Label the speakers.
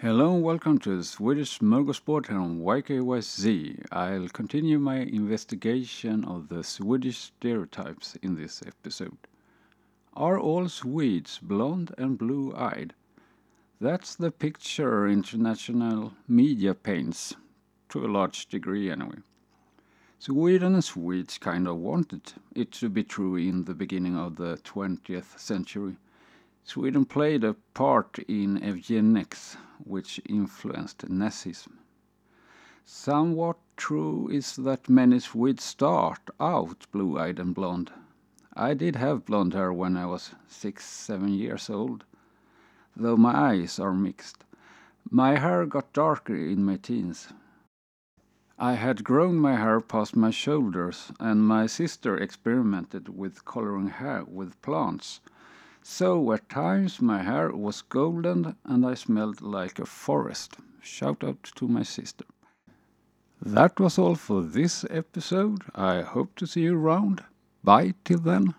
Speaker 1: Hello and welcome to Swedish Smörgåsbord here on YKYZ. I'll continue my investigation of the Swedish stereotypes in this episode. Are all Swedes blonde and blue eyed? That's the picture international media paints, to a large degree anyway. Sweden and Swedes kind of wanted it to be true in the beginning of the 20th century. Sweden played a part in eugenics, which influenced Nazism. Somewhat true is that many Swedes start out blue eyed and blonde. I did have blonde hair when I was six, seven years old, though my eyes are mixed. My hair got darker in my teens. I had grown my hair past my shoulders, and my sister experimented with coloring hair with plants. So at times my hair was golden and I smelled like a forest. Shout out to my sister. That was all for this episode. I hope to see you around. Bye till then.